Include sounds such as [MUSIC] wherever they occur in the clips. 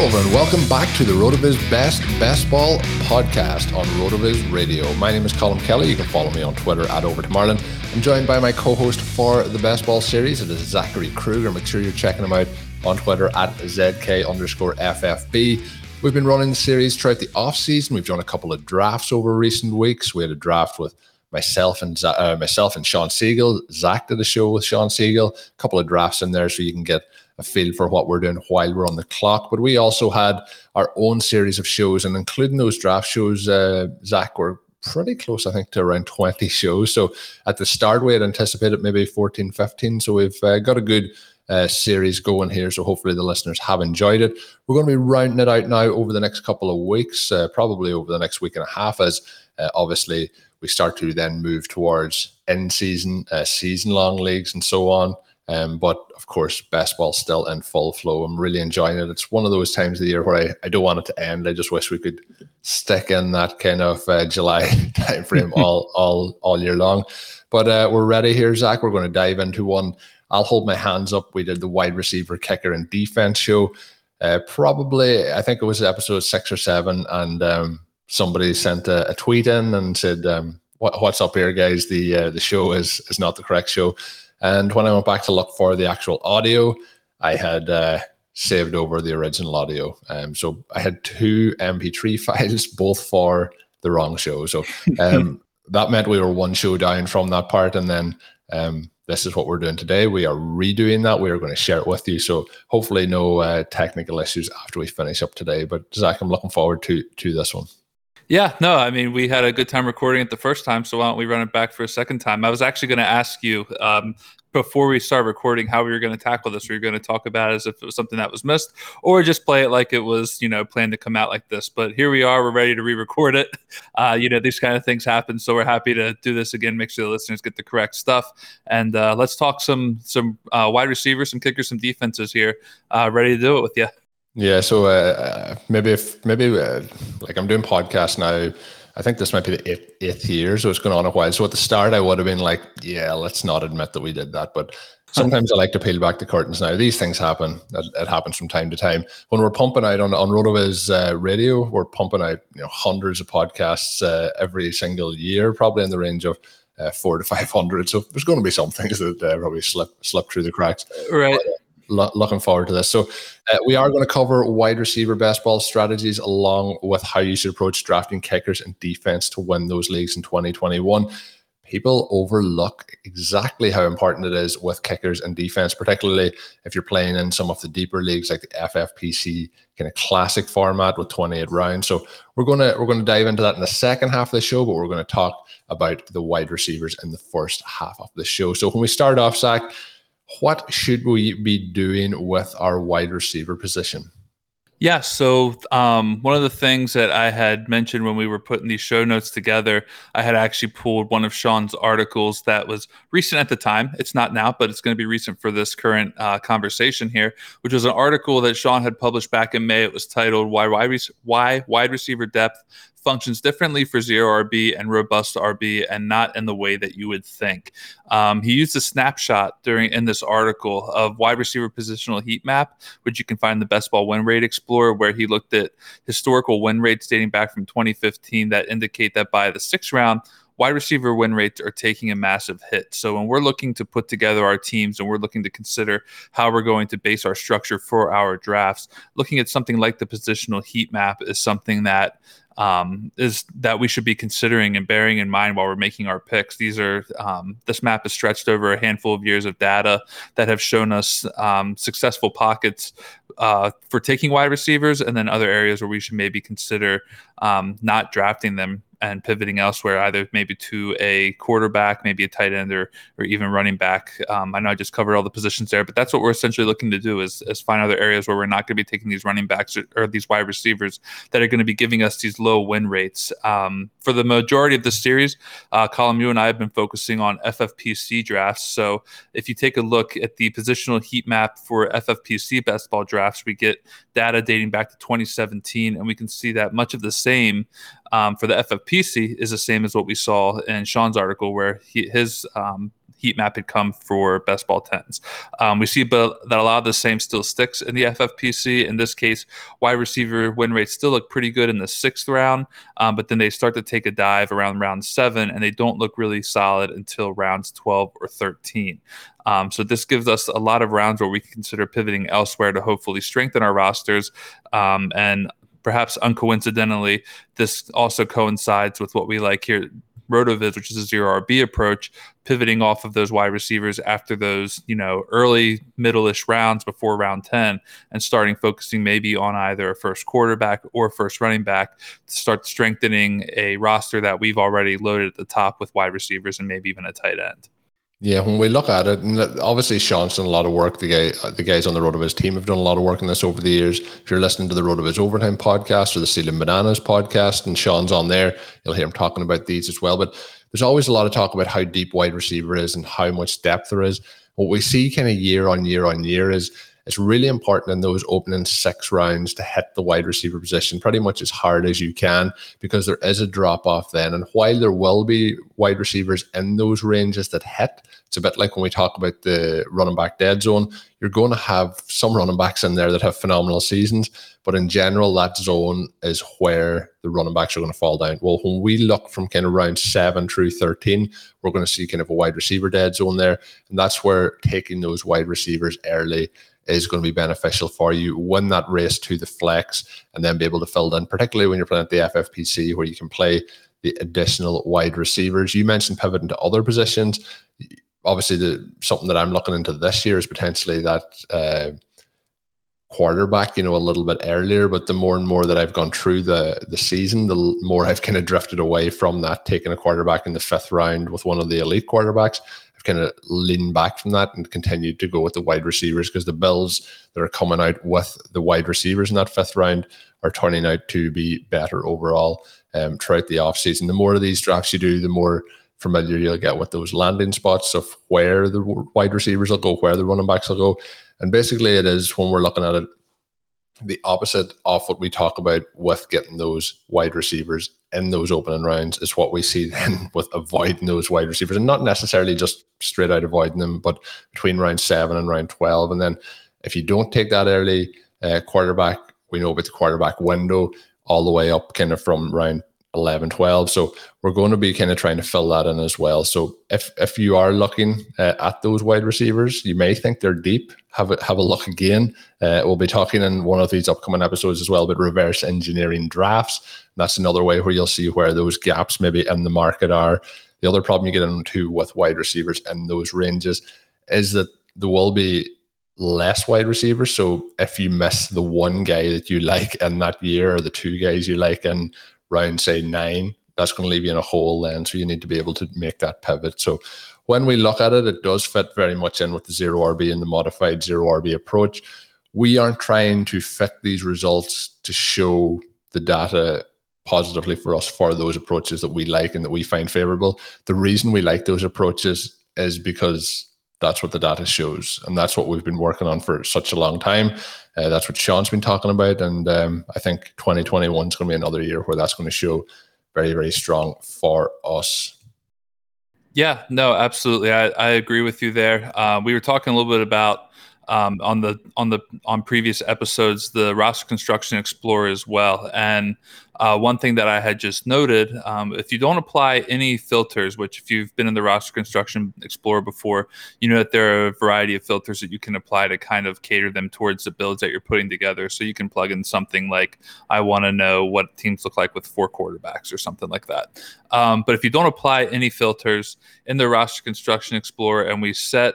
Hello, and welcome back to the RotoViz Best Best Ball podcast on RotoViz Radio. My name is Colm Kelly. You can follow me on Twitter at Overtime Ireland. I'm joined by my co-host for the Best Ball series. It is Zachary Krueger. Make sure you're checking him out on Twitter at ZK underscore FFB. We've been running the series throughout the off season. We've done a couple of drafts over recent weeks. We had a draft with myself and uh, myself and Sean Siegele. Zach did a show with Sean Siegele. A couple of drafts in there so you can get a feel for what we're doing while we're on the clock. But we also had our own series of shows, and including those draft shows, uh, Zach, were pretty close, I think, to around [LAUGHS] 20 shows. So at the start, we had anticipated maybe 14, 15. So we've uh, got a good uh, series going here. So hopefully the listeners have enjoyed it. We're going to be rounding it out now over the next couple of weeks, uh, probably over the next week and a half, as uh, obviously we start to then move towards end season, uh, season long leagues, and so on. Um, but of course, best ball still in full flow. I'm really enjoying it. It's one of those times of the year where I, I don't want it to end. I just wish we could stick in that kind of uh, July [LAUGHS] time frame [LAUGHS] all all all year long. But uh, we're ready here, Zach. We're going to dive into one. I'll hold my hands up. We did the wide receiver, kicker, and defense show. Uh, probably, I think it was episode six or seven, and um, somebody sent a, a, tweet in and said, um, what, "What's up here, guys? The uh, the show is is not the correct show." And when I went back to look for the actual audio, I had uh, saved over the original audio. Um, so I had two MP3 [LAUGHS] files, both for the wrong show. So um, [LAUGHS] that meant we were one show down from that part. And then um, this is what we're doing today. We are redoing that. We are going to share it with you. So hopefully, no uh, technical issues after we finish up today. But Zach, I'm looking forward to to this one. Yeah, no, I mean, we had a good time recording it the first time, so why don't we run it back for a second time? I was actually going to ask you um, before we start recording how we were going to tackle this. We were going to talk about it as if it was something that was missed, or just play it like it was, you know, planned to come out like this. But here we are, we're ready to re-record it. [LAUGHS] Uh, you know, these kind of things happen, so we're happy to do this again. Make sure the listeners get the correct stuff, and uh, let's talk some some uh, wide receivers, some kickers, some defenses here. Uh, ready to do it with you. Yeah, so uh, maybe if maybe uh, like I'm doing podcasts now. I think this might be the eighth, eighth year, so it's going on a while. So at the start, I would have been like, "Yeah, let's not admit that we did that." But sometimes I like to peel back the curtains. Now these things happen. It, it happens from time to time. When we're pumping out on on RotoViz uh, Radio, we're pumping out you know hundreds of podcasts uh, every single year, probably in the range of uh, four to five hundred. So there's going to be some [LAUGHS] things that uh, probably slip slip through the cracks. Right. But, lo- looking forward to this. So, uh, we are going to cover wide receiver best ball strategies along with how you should approach drafting kickers and defense to win those leagues in 2021. People overlook exactly how important it is with kickers and defense, particularly if you're playing in some of the deeper leagues like the FFPC kind of classic format with 28 rounds. So we're gonna we're gonna dive into that in the second half of the show, but we're to talk about the wide receivers in the first half of the show. So when we start off, Zach, what should we be doing with our wide receiver position? Yeah, so um, one of the things that I had mentioned when we were putting these show notes together, I had actually pulled one of Sean's articles that was recent at the time. It's not now, but it's going to be recent for this current uh, conversation here, which was an article that Sean had published back in May. It was titled "Why Wide, Re- Why Wide Receiver Depth functions differently for zero RB and robust RB, and not in the way that you would think. Um, he used a snapshot during in this article of wide receiver positional heat map, which you can find in the Best Ball Win Rate Explorer, where he looked at historical win rates dating back from 2015 that indicate that by the sixth round wide receiver win rates are taking a massive hit. So when we're looking to put together our teams and we're looking to consider how we're going to base our structure for our drafts, looking at something like the positional heat map is something that um, is that we should be considering and bearing in mind while we're making our picks. These are um, this map is stretched over a handful of years of data that have shown us um, successful pockets uh, for taking wide receivers, and then other areas where we should maybe consider um, not drafting them and pivoting elsewhere, either maybe to a quarterback, maybe a tight end, or or even running back. Um, I know I just covered all the positions there, but that's what we're essentially looking to do is, is find other areas where we're not going to be taking these running backs or, or, these wide receivers that are going to be giving us these low win rates. Um, for the majority of the series, uh, Colm, you and I have been focusing on FFPC drafts. So if you take a look at the positional heat map for FFPC best ball drafts, we get data dating back to 2017, and we can see that much of the same um, for the FFPC is the same as what we saw in Sean's article, where he, his um, heat map had come for best ball tens. Um, we see but that a lot of the same still sticks in the FFPC. In this case, wide receiver win rates still look pretty good in the sixth round, um, but then they start to take a dive around round seven, and they don't look really solid until rounds 12 or 13. Um, so this gives us a lot of rounds where we consider pivoting elsewhere to hopefully strengthen our rosters. Um, and perhaps uncoincidentally, this also coincides with what we like here RotoViz, which is a zero RB approach, pivoting off of those wide receivers after those, you know, early middle-ish rounds before round 10 and starting focusing maybe on either a first quarterback or first running back to start strengthening a roster that we've already loaded at the top with wide receivers and maybe even a tight end. Yeah, when we look at it, obviously Sean's done a lot of work. The guy, the guys on the RotoViz team have done a lot of work on this over the years. If you're listening to the RotoViz Overtime podcast or the Ceiling Bananas podcast, and Sean's on there, you'll hear him talking about these as well. But there's always a lot of talk about how deep wide receiver is and how much depth there is. What we see kind of year on year on year is it's really important in those opening six rounds to hit the wide receiver position pretty much as hard as you can because there is a drop off then. And while there will be wide receivers in those ranges that hit, it's a bit like when we talk about the running back dead zone. You're going to have some running backs in there that have phenomenal seasons, but in general, that zone is where the running backs are going to fall down. Well, when we look from kind of round seven through 13, we're going to see kind of a wide receiver dead zone there. And that's where taking those wide receivers early is going to be beneficial for you. Win that race to the flex and then be able to fill in, particularly when you're playing at the FFPC where you can play the additional wide receivers. You mentioned pivoting to other positions. Obviously, the something that I'm looking into this year is potentially that uh, quarterback, you know, a little bit earlier. But the more and more that I've gone through the the season, the more I've kind of drifted away from that, taking a quarterback in the fifth round with one of the elite quarterbacks kind of lean back from that and continue to go with the wide receivers because the Bills that are coming out with the wide receivers in that fifth round are turning out to be better overall um, throughout the offseason. The more of these drafts you do, the more familiar you'll get with those landing spots of where the wide receivers will go, where the running backs will go. And basically, it is when we're looking at it, the opposite of what we talk about with getting those wide receivers in those opening rounds is what we see then [LAUGHS] with avoiding those wide receivers and not necessarily just straight out avoiding them, but between round seven and round 12. And then if you don't take that early uh, quarterback, we know about the quarterback window all the way up kind of from round 11, 12. So we're going to be kind of trying to fill that in as well. So if if you are looking uh, at those wide receivers, you may think they're deep. Have a, have a look again. Uh, we'll be talking in one of these upcoming episodes as well about reverse engineering drafts. That's another way where you'll see where those gaps maybe in the market are. The other problem you get into with wide receivers in those ranges is that there will be less wide receivers. So if you miss the one guy that you like in that year or the two guys you like in round say nine, that's going to leave you in a hole then. So you need to be able to make that pivot. So when we look at it, it does fit very much in with the zero RB and the modified zero RB approach. We aren't trying to fit these results to show the data positively for us for those approaches that we like and that we find favorable. The reason we like those approaches is because That's what the data shows, and that's what we've been working on for such a long time. Uh, that's what Sean's been talking about, and um, I think 2021 is going to be another year where that's going to show very, very strong for us. Yeah, no, absolutely. I, I agree with you there. Uh, we were talking a little bit about um, on the on the on previous episodes the roster construction explorer as well. And uh, one thing that i had just noted um, if you don't apply any filters which if you've been in the roster construction explorer before you know that there are a variety of filters that you can apply to kind of cater them towards the builds that you're putting together. So you can plug in something like i want to know what teams look like with four quarterbacks or something like that. Um, but if you don't apply any filters in the roster construction explorer and we set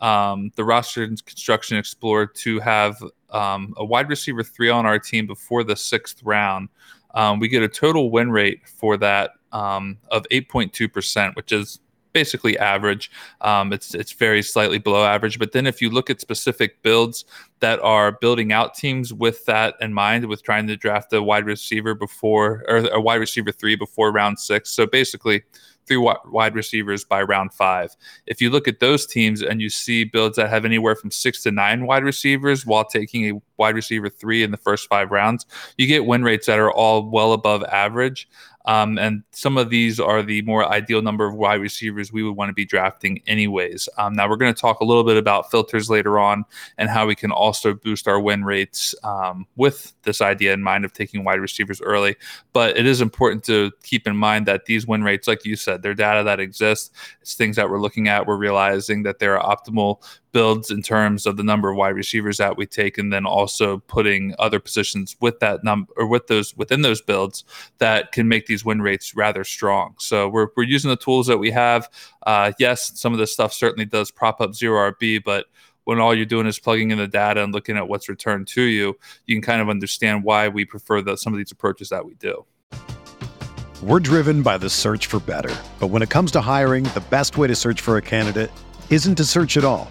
um, the roster construction explorer to have um, a wide receiver three on our team before the sixth round. Um, we get a total win rate for that um, of 8.2%, which is basically average. Um, it's it's very slightly below average. But then if you look at specific builds that are building out teams with that in mind, with trying to draft a wide receiver before or a wide receiver three before round six, so basically three wide receivers by round five. If you look at those teams and you see builds that have anywhere from six to nine wide receivers while taking a wide receiver three in the first five rounds, you get win rates that are all well above average. Um, and some of these are the more ideal number of wide receivers we would want to be drafting, anyways. Um, now, we're going to talk a little bit about filters later on and how we can also boost our win rates um, with this idea in mind of taking wide receivers early. But it is important to keep in mind that these win rates, like you said, they're data that exists. It's things that we're looking at. We're realizing that there are optimal builds in terms of the number of wide receivers that we take, and then also putting other positions with that number or with those within those builds that can make these win rates rather strong. So we're we're using the tools that we have. Uh, yes, some of this stuff certainly does prop up zero RB, but when all you're doing is plugging in the data and looking at what's returned to you, you can kind of understand why we prefer the, some of these approaches that we do. We're driven by the search for better. But when it comes to hiring, the best way to search for a candidate isn't to search at all.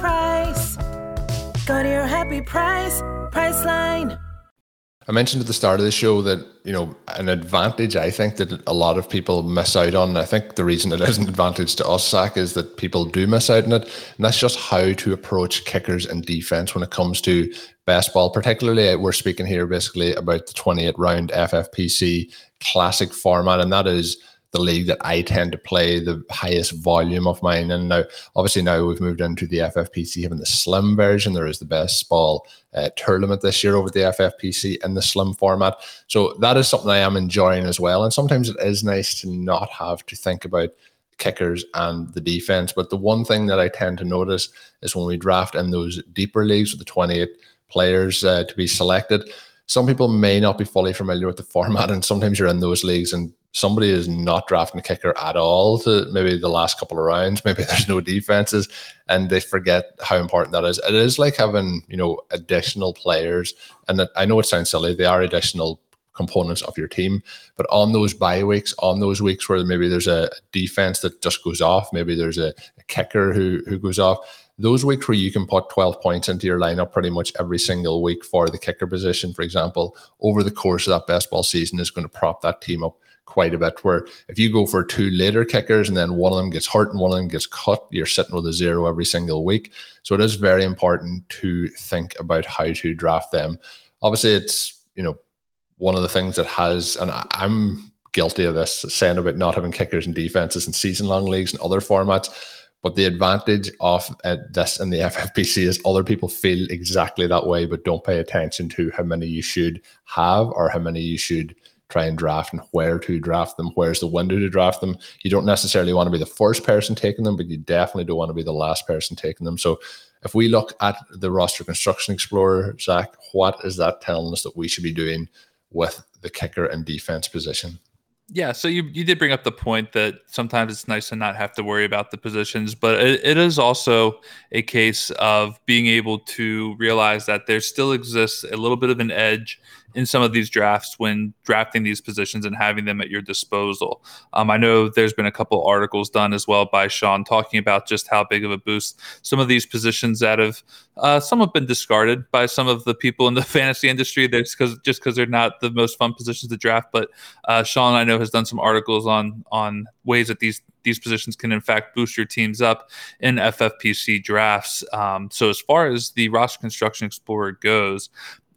price. Your happy price. I mentioned at the start of the show that, you know, an advantage I think that a lot of people miss out on. I think the reason it is an advantage to us, Zach, is that people do miss out on it. And that's just how to approach kickers and defense when it comes to best ball. Particularly, uh, we're speaking here basically about the 28 round FFPC classic format, and that is the league that I tend to play the highest volume of mine. And now, obviously, now we've moved into the FFPC having the slim version. There is the best ball uh, tournament this year over the FFPC in the slim format. So that is something I am enjoying as well. And sometimes it is nice to not have to think about kickers and the defense. But the one thing that I tend to notice is when we draft in those deeper leagues with the 28 players uh, to be selected, some people may not be fully familiar with the format, and sometimes you're in those leagues and somebody is not drafting a kicker at all to maybe the last couple of rounds, maybe [LAUGHS] there's no defenses, and they forget how important that is. It is like having, you know, additional players. And I know it sounds silly, they are additional components of your team. But on those bye weeks, on those weeks where maybe there's a defense that just goes off, maybe there's a, a kicker who who goes off, those weeks where you can put 12 points into your lineup pretty much every single week for the kicker position, for example, over the course of that best ball season is going to prop that team up quite a bit. Where if you go for two later kickers and then one of them gets hurt and one of them gets cut, you're sitting with a zero every single week. So it is very important to think about how to draft them. Obviously, it's you know one of the things that has, and I'm guilty of this, saying about not having kickers and defenses in season long leagues and other formats. But the advantage of uh, this in the [LAUGHS] FFPC is other people feel exactly that way, but don't pay attention to how many you should have or how many you should try and draft and where to draft them, where's the window to draft them. You don't necessarily want to be the first person taking them, but you definitely don't want to be the last person taking them. So if we look at the roster construction explorer, Zach, what is that telling us that we should be doing with the kicker and defense position? Yeah, so you you did bring up the point that sometimes it's nice to not have to worry about the positions, but it, it is also a case of being able to realize that there still exists a little bit of an edge in some of these drafts when drafting these positions and having them at your disposal. Um, I know there's been a couple articles done as well by Sean talking about just how big of a boost some of these positions that have uh, some have been discarded by some of the people in the [LAUGHS] fantasy industry. That's because just because they're not the most fun positions to draft. But uh, Sean, I know, has done some articles on on ways that these these positions can in fact boost your teams up in FFPC drafts. Um, so as far as the roster construction explorer goes,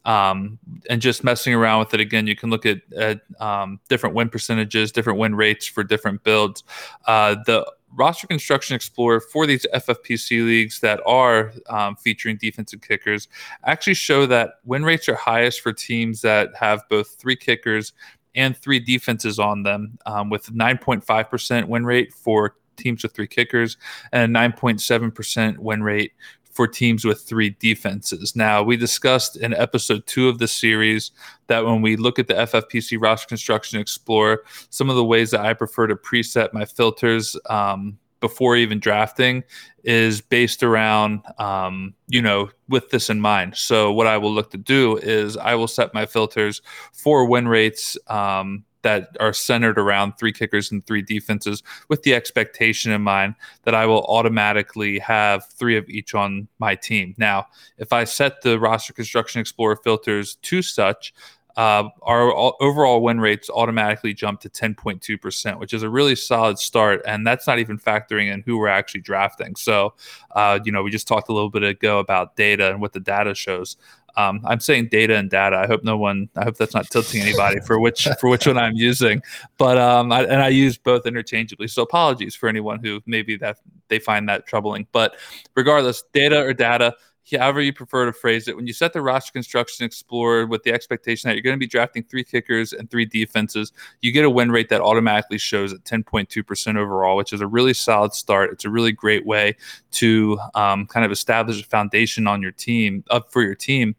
um, and just messing around with it again you can look at, at um, different win percentages different win rates for different builds. Uh, the roster construction explorer for these ffpc leagues that are um, featuring defensive kickers actually show that win rates are highest for teams that have both three kickers and three defenses on them um, with 9.5% win rate for teams with three kickers and a 9.7% win rate for teams with three defenses. Now, we discussed in episode two of the series that when we look at the FFPC roster construction explorer, some of the ways that I prefer to preset my filters um, before even drafting is based around, um, you know, with this in mind. So, what I will look to do is I will set my filters for win rates. Um, that are centered around three kickers and three defenses with the expectation in mind that I will automatically have three of each on my team. Now, if I set the roster construction explorer filters to such, uh, our overall win rates automatically jump to 10.2%, which is a really solid start. And that's not even factoring in who we're actually drafting. So, uh, you know, we just talked a little bit ago about data and what the data shows. Um, I'm saying data and data. I hope no one. I hope that's not tilting anybody for which for which one I'm using. But um, I, and I use both interchangeably. So apologies for anyone who maybe that they find that troubling. But regardless, data or data, however you prefer to phrase it, when you set the roster construction explorer with the expectation that you're going to be drafting three kickers and three defenses, you get a win rate that automatically shows at 10.2% overall, which is a really solid start. It's a really great way to um, kind of establish a foundation on your team, up for your team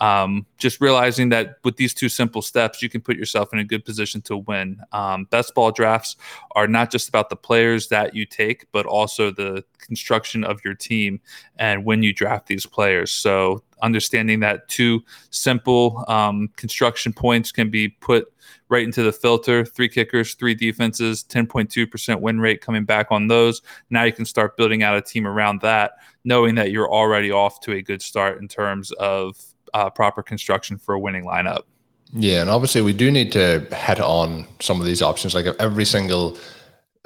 um, just realizing that with these two simple steps, you can put yourself in a good position to win. Um, best ball drafts are not just about the players that you take, but also the construction of your team and when you draft these players. So, understanding that two simple um, construction points can be put right into the filter three kickers, three defenses, 10.2% win rate coming back on those. Now you can start building out a team around that, knowing that you're already off to a good start in terms of uh, proper construction for a winning lineup. Yeah, and obviously we do need to hit on some of these options. Like every single,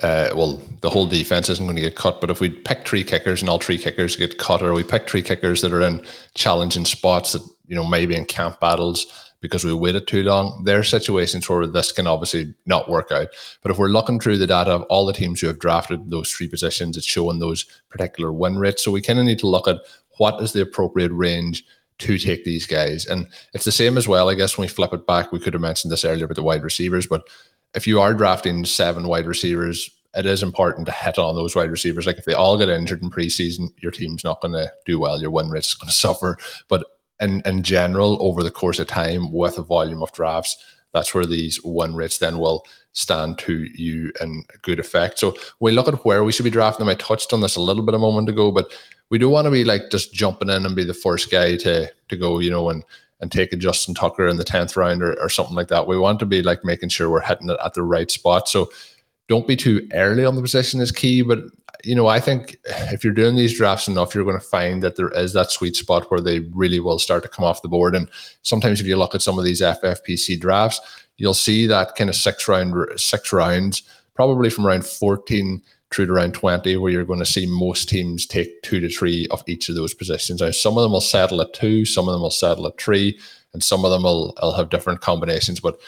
uh, well, the whole defense isn't going to get cut, but if we pick three kickers and all three kickers get cut, or we pick three kickers that are in challenging spots that you know maybe in camp battles because we waited too long, there are situations where this can obviously not work out. But if we're looking through the data of all the teams who have drafted those three positions, it's showing those particular win rates. So we kind of need to look at what is the appropriate range to take these guys. And it's the same as well. I guess when we flip it back, we could have mentioned this earlier about the wide receivers, but if you are drafting seven wide receivers, it is important to hit on those wide receivers. Like if they all get injured in preseason, your team's not going to do well. Your win is going to suffer. But in, in general, over the course of time, with a volume of drafts, that's where these win rates then will stand to you in good effect. So we look at where we should be drafting them. I touched on this a little bit a moment ago, but we don't want to be like just jumping in and be the first guy to to go, you know, and and take a Justin Tucker in the tenth round or, or something like that. We want to be like making sure we're hitting it at the right spot. So don't be too early on the position is key. But you know, I think if you're doing these drafts enough, you're going to find that there is that sweet spot where they really will start to come off the board. And sometimes, if you look at some of these FFPC drafts, you'll see that kind of six round, six rounds, probably from around 14 through to around 20, where you're going to see most teams take two to three of each of those positions. Now, some of them will settle at two, some of them will settle at three, and some of them will, will have different combinations. But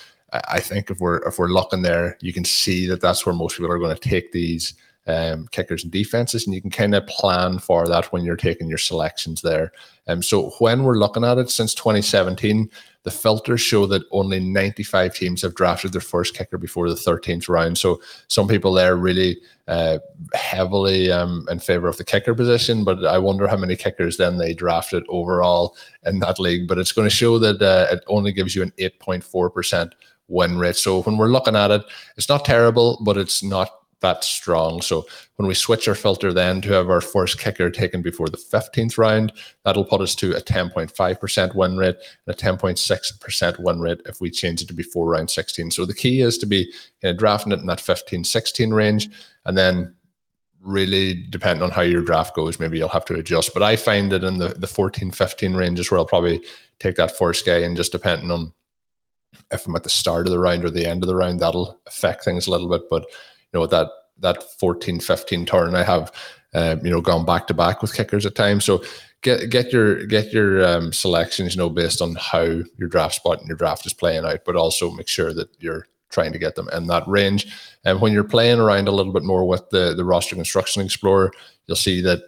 I think if we're if we're looking there, you can see that that's where most people are going to take these um, kickers and defenses, and you can kind of plan for that when you're taking your selections there. Um, so when we're looking at it since 2017, the filters show that only 95 teams have drafted their first kicker before the 13th round. So some people there really uh, heavily um, in favor of the kicker position, but I wonder how many kickers then they drafted overall in that league. But it's going to show that uh, it only gives you an 8.4 percent win rate. So when we're looking at it, it's not terrible, but it's not that strong. So when we switch our filter then to have our first kicker taken before the 15th round, that'll put us to a 10.5% win rate and a 10.6% win rate if we change it to before round 16. So the key is to be you know, drafting it in that 15, 16 range. And then really depending on how your draft goes, maybe you'll have to adjust. But I find that in the, the 14, 15 range is where I'll probably take that first guy and just depending on if I'm at the start of the round or the end of the round, that'll affect things a little bit. But you know that that 14, 15 turn, I have um, you know gone back to back with kickers at times. So get get your get your um, selections, you know, based on how your draft spot and your draft is playing out, but also make sure that you're trying to get them in that range. And when you're playing around a little bit more with the the roster construction explorer, you'll see that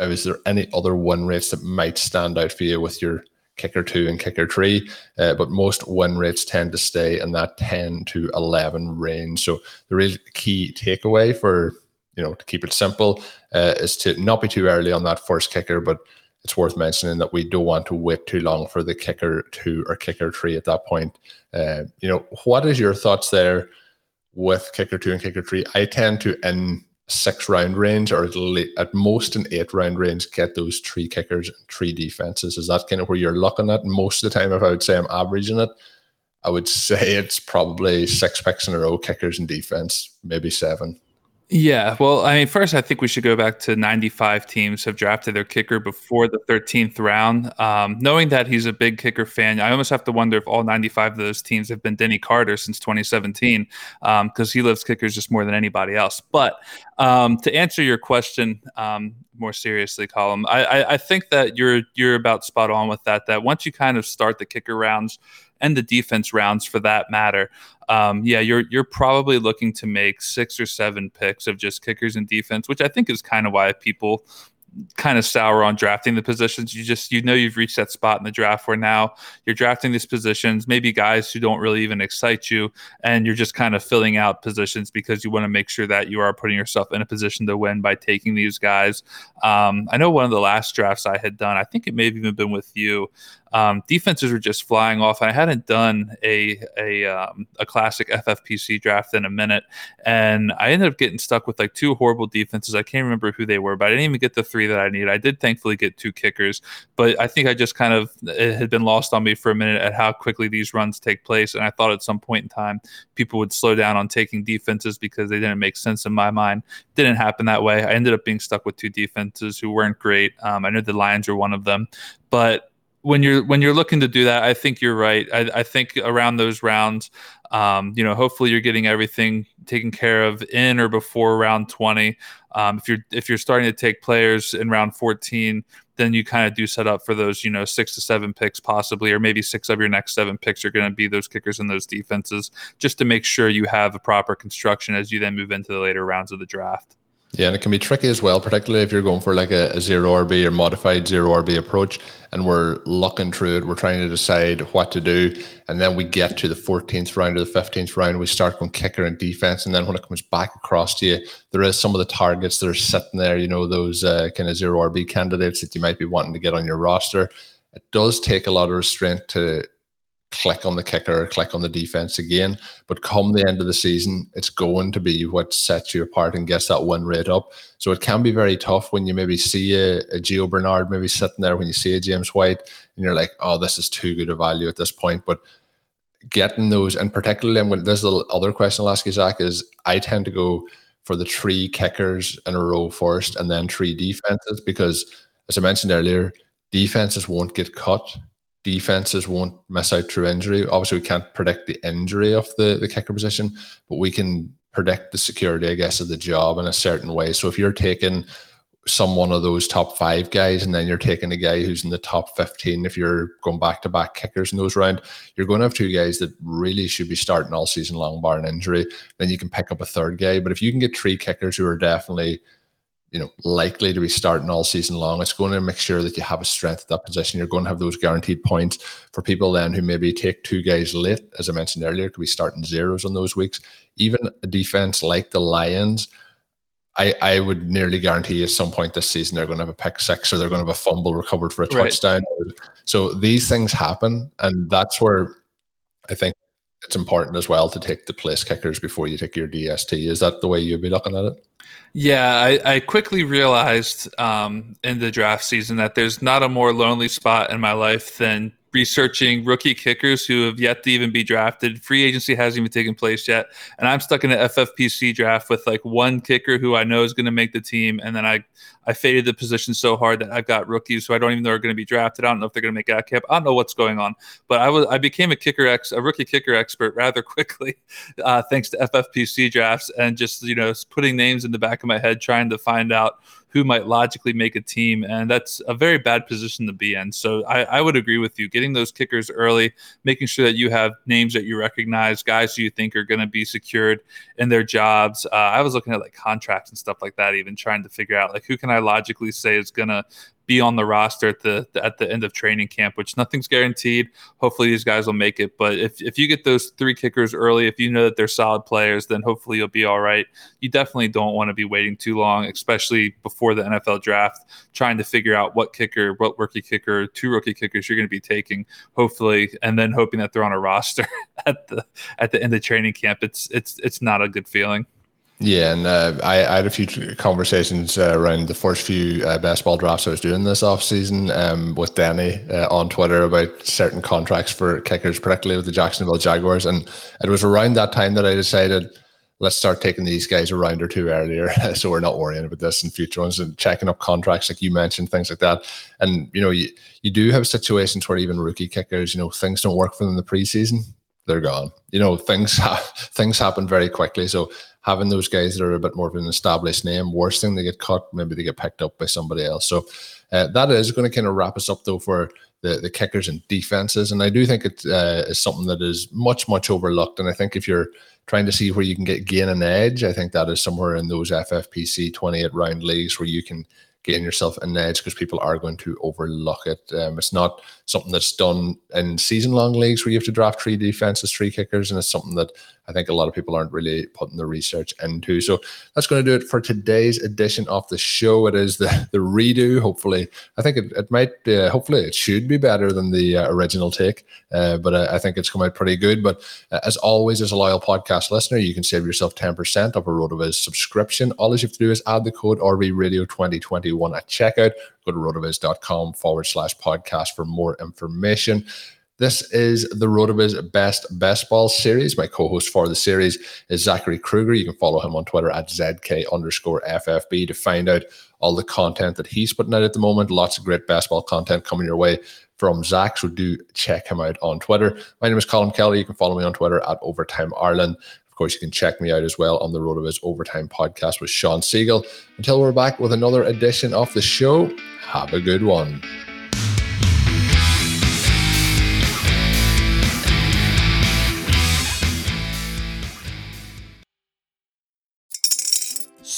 uh, is there any other win rates that might stand out for you with your kicker two and kicker three, uh, but most win rates tend to stay in that 10 to 11 range. So the real key takeaway for, you know, to keep it simple uh, is to not be too early on that first kicker, but it's worth mentioning that we don't want to wait too long for the kicker two or kicker three at that point. Uh, you know, what is your thoughts there with kicker two and kicker three? I tend to, in six round range or at most an eight round range get those three kickers and three defenses. Is that kind of where you're looking at? Most of the time if i would say i'm averaging it i would [LAUGHS] say it's probably six picks in a row kickers and defense maybe seven yeah, well, I mean, first, I think we should go back to 95 teams have drafted their kicker before the 13th round. Um, knowing that he's a big kicker fan, I almost have to wonder if all 95 of those teams have been Denny Carter since 2017, because um, he loves kickers just more than anybody else. But um, to answer your question um, more seriously, Colm, I, I, I think that you're you're about spot on with that. That once you kind of start the kicker rounds and the defense rounds for that matter, um, yeah, you're you're probably looking to make six or seven picks of just kickers and defense, which I think is kind of why people kind of sour on drafting the positions. You just you know you've reached that spot in the draft where now you're drafting these positions, maybe guys who don't really even excite you, and you're just kind of filling out positions because you want to make sure that you are putting yourself in a position to win by taking these guys. Um, I know one of the last drafts I had done, I think it may have even been with you um, defenses were just flying off. I hadn't done a a um, a classic FFPC draft in a minute, and I ended up getting stuck with like two horrible defenses. I can't remember who they were, but I didn't even get the three that I needed. I did thankfully get two kickers, but I think I just kind of it had been lost on me for a minute at how quickly these runs take place, and I thought at some point in time people would slow down on taking defenses because they didn't make sense in my mind. Didn't happen that way. I ended up being stuck with two defenses who weren't great. Um, I know the Lions were one of them, but when you're when you're looking to do that, I think you're right. I, I think around those rounds, um, you know, hopefully you're getting everything taken care of in or before round 20. Um, if you're if you're starting to take players in round 14, then you kind of do set up for those, you know, six to seven picks possibly, or maybe six of your next seven picks are going to be those kickers and those defenses, just to make sure you have a proper construction as you then move into the later rounds of the draft. Yeah, and it can be tricky as well, particularly if you're going for like a, a, zero RB or modified zero RB approach, and we're looking through it. We're trying to decide what to do, and then we get to the 14th round or the 15th round. We start going kicker and defense, and then when it comes back across to you, there is some of the targets that are sitting there. You know, those uh, kind of zero RB candidates that you might be wanting to get on your roster. It does take a lot of restraint to click on the kicker, or click on the defense again. But come the end of the season, it's going to be what sets you apart and gets that win rate up. So it can be very tough when you maybe see a, a Gio Bernard maybe sitting there, when you see a James White, and you're like, oh, this is too good a value at this point. But getting those, and particularly, and when there's the other question I'll ask you, Zach, is I tend to go for the three kickers in a row first and then three defenses because, as I mentioned earlier, defenses won't get cut. Defenses won't miss out through injury. Obviously, we can't predict the injury of the, the kicker position, but we can predict the security, I guess, of the job in a certain way. So if you're taking some one of those top five guys, and then you're taking a guy who's in the top 15. If you're going back to back kickers in those round, you're going to have two guys that really should be starting all season long, bar an injury. Then you can pick up a third guy. But if you can get three kickers who are definitely, you know, likely to be starting all season long, it's going to make sure that you have a strength at that position. You're going to have those guaranteed points for people then who maybe take two guys late, as I mentioned earlier, could be starting zeros on those weeks. Even a defense like the Lions I, I would nearly guarantee at some point this season they're going to have a pick six or they're going to have a fumble recovered for a right. touchdown. So these things happen, and that's where I think it's important as well to take the place kickers before you take your DST. Is that the way you'd be looking at it? Yeah, I, I quickly realized um, in the draft season that there's not a more lonely spot in my life than researching rookie kickers who have yet to even be drafted. Free agency hasn't even taken place yet, and I'm stuck in an FFPC draft with like one kicker who I know is going to make the team, and then I I faded the position so hard that I've got rookies who I don't even know are going to be drafted. I don't know if they're going to make out camp. I don't know what's going on, but I was I became a kicker ex a rookie kicker expert rather [LAUGHS] quickly, uh, thanks to FFPC drafts and just you know putting names in the back of my head trying to find out who might logically make a team. And that's a very bad position to be in. So I, I, would agree with you. Getting those kickers early, making sure that you have names that you recognize, guys who you think are going to be secured in their jobs. Uh, I was looking at like contracts and stuff like that, even trying to figure out like who can I logically say is going to be on the roster at the at the end of training camp, which nothing's guaranteed. Hopefully these guys will make it. But if, if you get those three kickers early, if you know that they're solid players, then hopefully you'll be all right. You definitely don't want to be waiting too long, especially before the NFL draft, trying to figure out what kicker, what rookie kicker, two rookie kickers you're going to be taking, hopefully, and then hoping that they're on a roster [LAUGHS] at the at the end of training camp. It's it's it's not a good feeling. Yeah, and uh, I, I, had a few conversations uh, around the first few uh, best ball drafts I was doing this off season um, with Danny uh, on Twitter about certain contracts for kickers, particularly with the Jacksonville Jaguars. And it was around that time that I decided let's start taking these guys a round or two earlier, [LAUGHS] so we're not worrying about this in future ones and checking up contracts, like you mentioned, things like that. And you know, you you do have situations where even rookie kickers, you know, things don't work for them in the preseason they're gone. You know, things [LAUGHS] ha- things happen very quickly. So having those guys that are a bit more of an established name, worst thing they get cut, maybe they get picked up by somebody else. So uh, that is going to kind of wrap us up though for the, the kickers and defenses. And I do think it uh, is something that is much much overlooked. And I think if you're trying to see where you can get gain an edge, I think that is somewhere in those FFPC 28 round leagues where you can gain yourself an edge because people are going to overlook it. Um, it's not something that's done in season long leagues where you have to draft three defenses, three kickers, and it's something that I think a lot of people aren't really putting the research into. So that's going to do it for today's edition of the show. It is the the redo. Hopefully, I think it, it might. Uh, hopefully, it should be better than the uh, original take, uh, but I, I, think it's come out pretty good. But uh, as always, as a loyal podcast listener, you can save yourself ten percent of a RotoViz subscription. All you have to do is add the code RV Radio 2021 at checkout. Go to rotoviz.com forward slash podcast for more information. This is the RotoViz Best Best Ball series. My co-host for the series is Zachary Krueger. You can follow him on Twitter at ZK underscore FFB to find out all the content that he's putting out at the moment. Lots of great basketball content coming your way from Zach. So do check him out on Twitter. My name is Colm Kelly. You can follow me on Twitter at Overtime Ireland. Of course, you can check me out as well on the RotoViz Overtime podcast with Sean Siegele. Until we're back with another edition of the show, have a good one.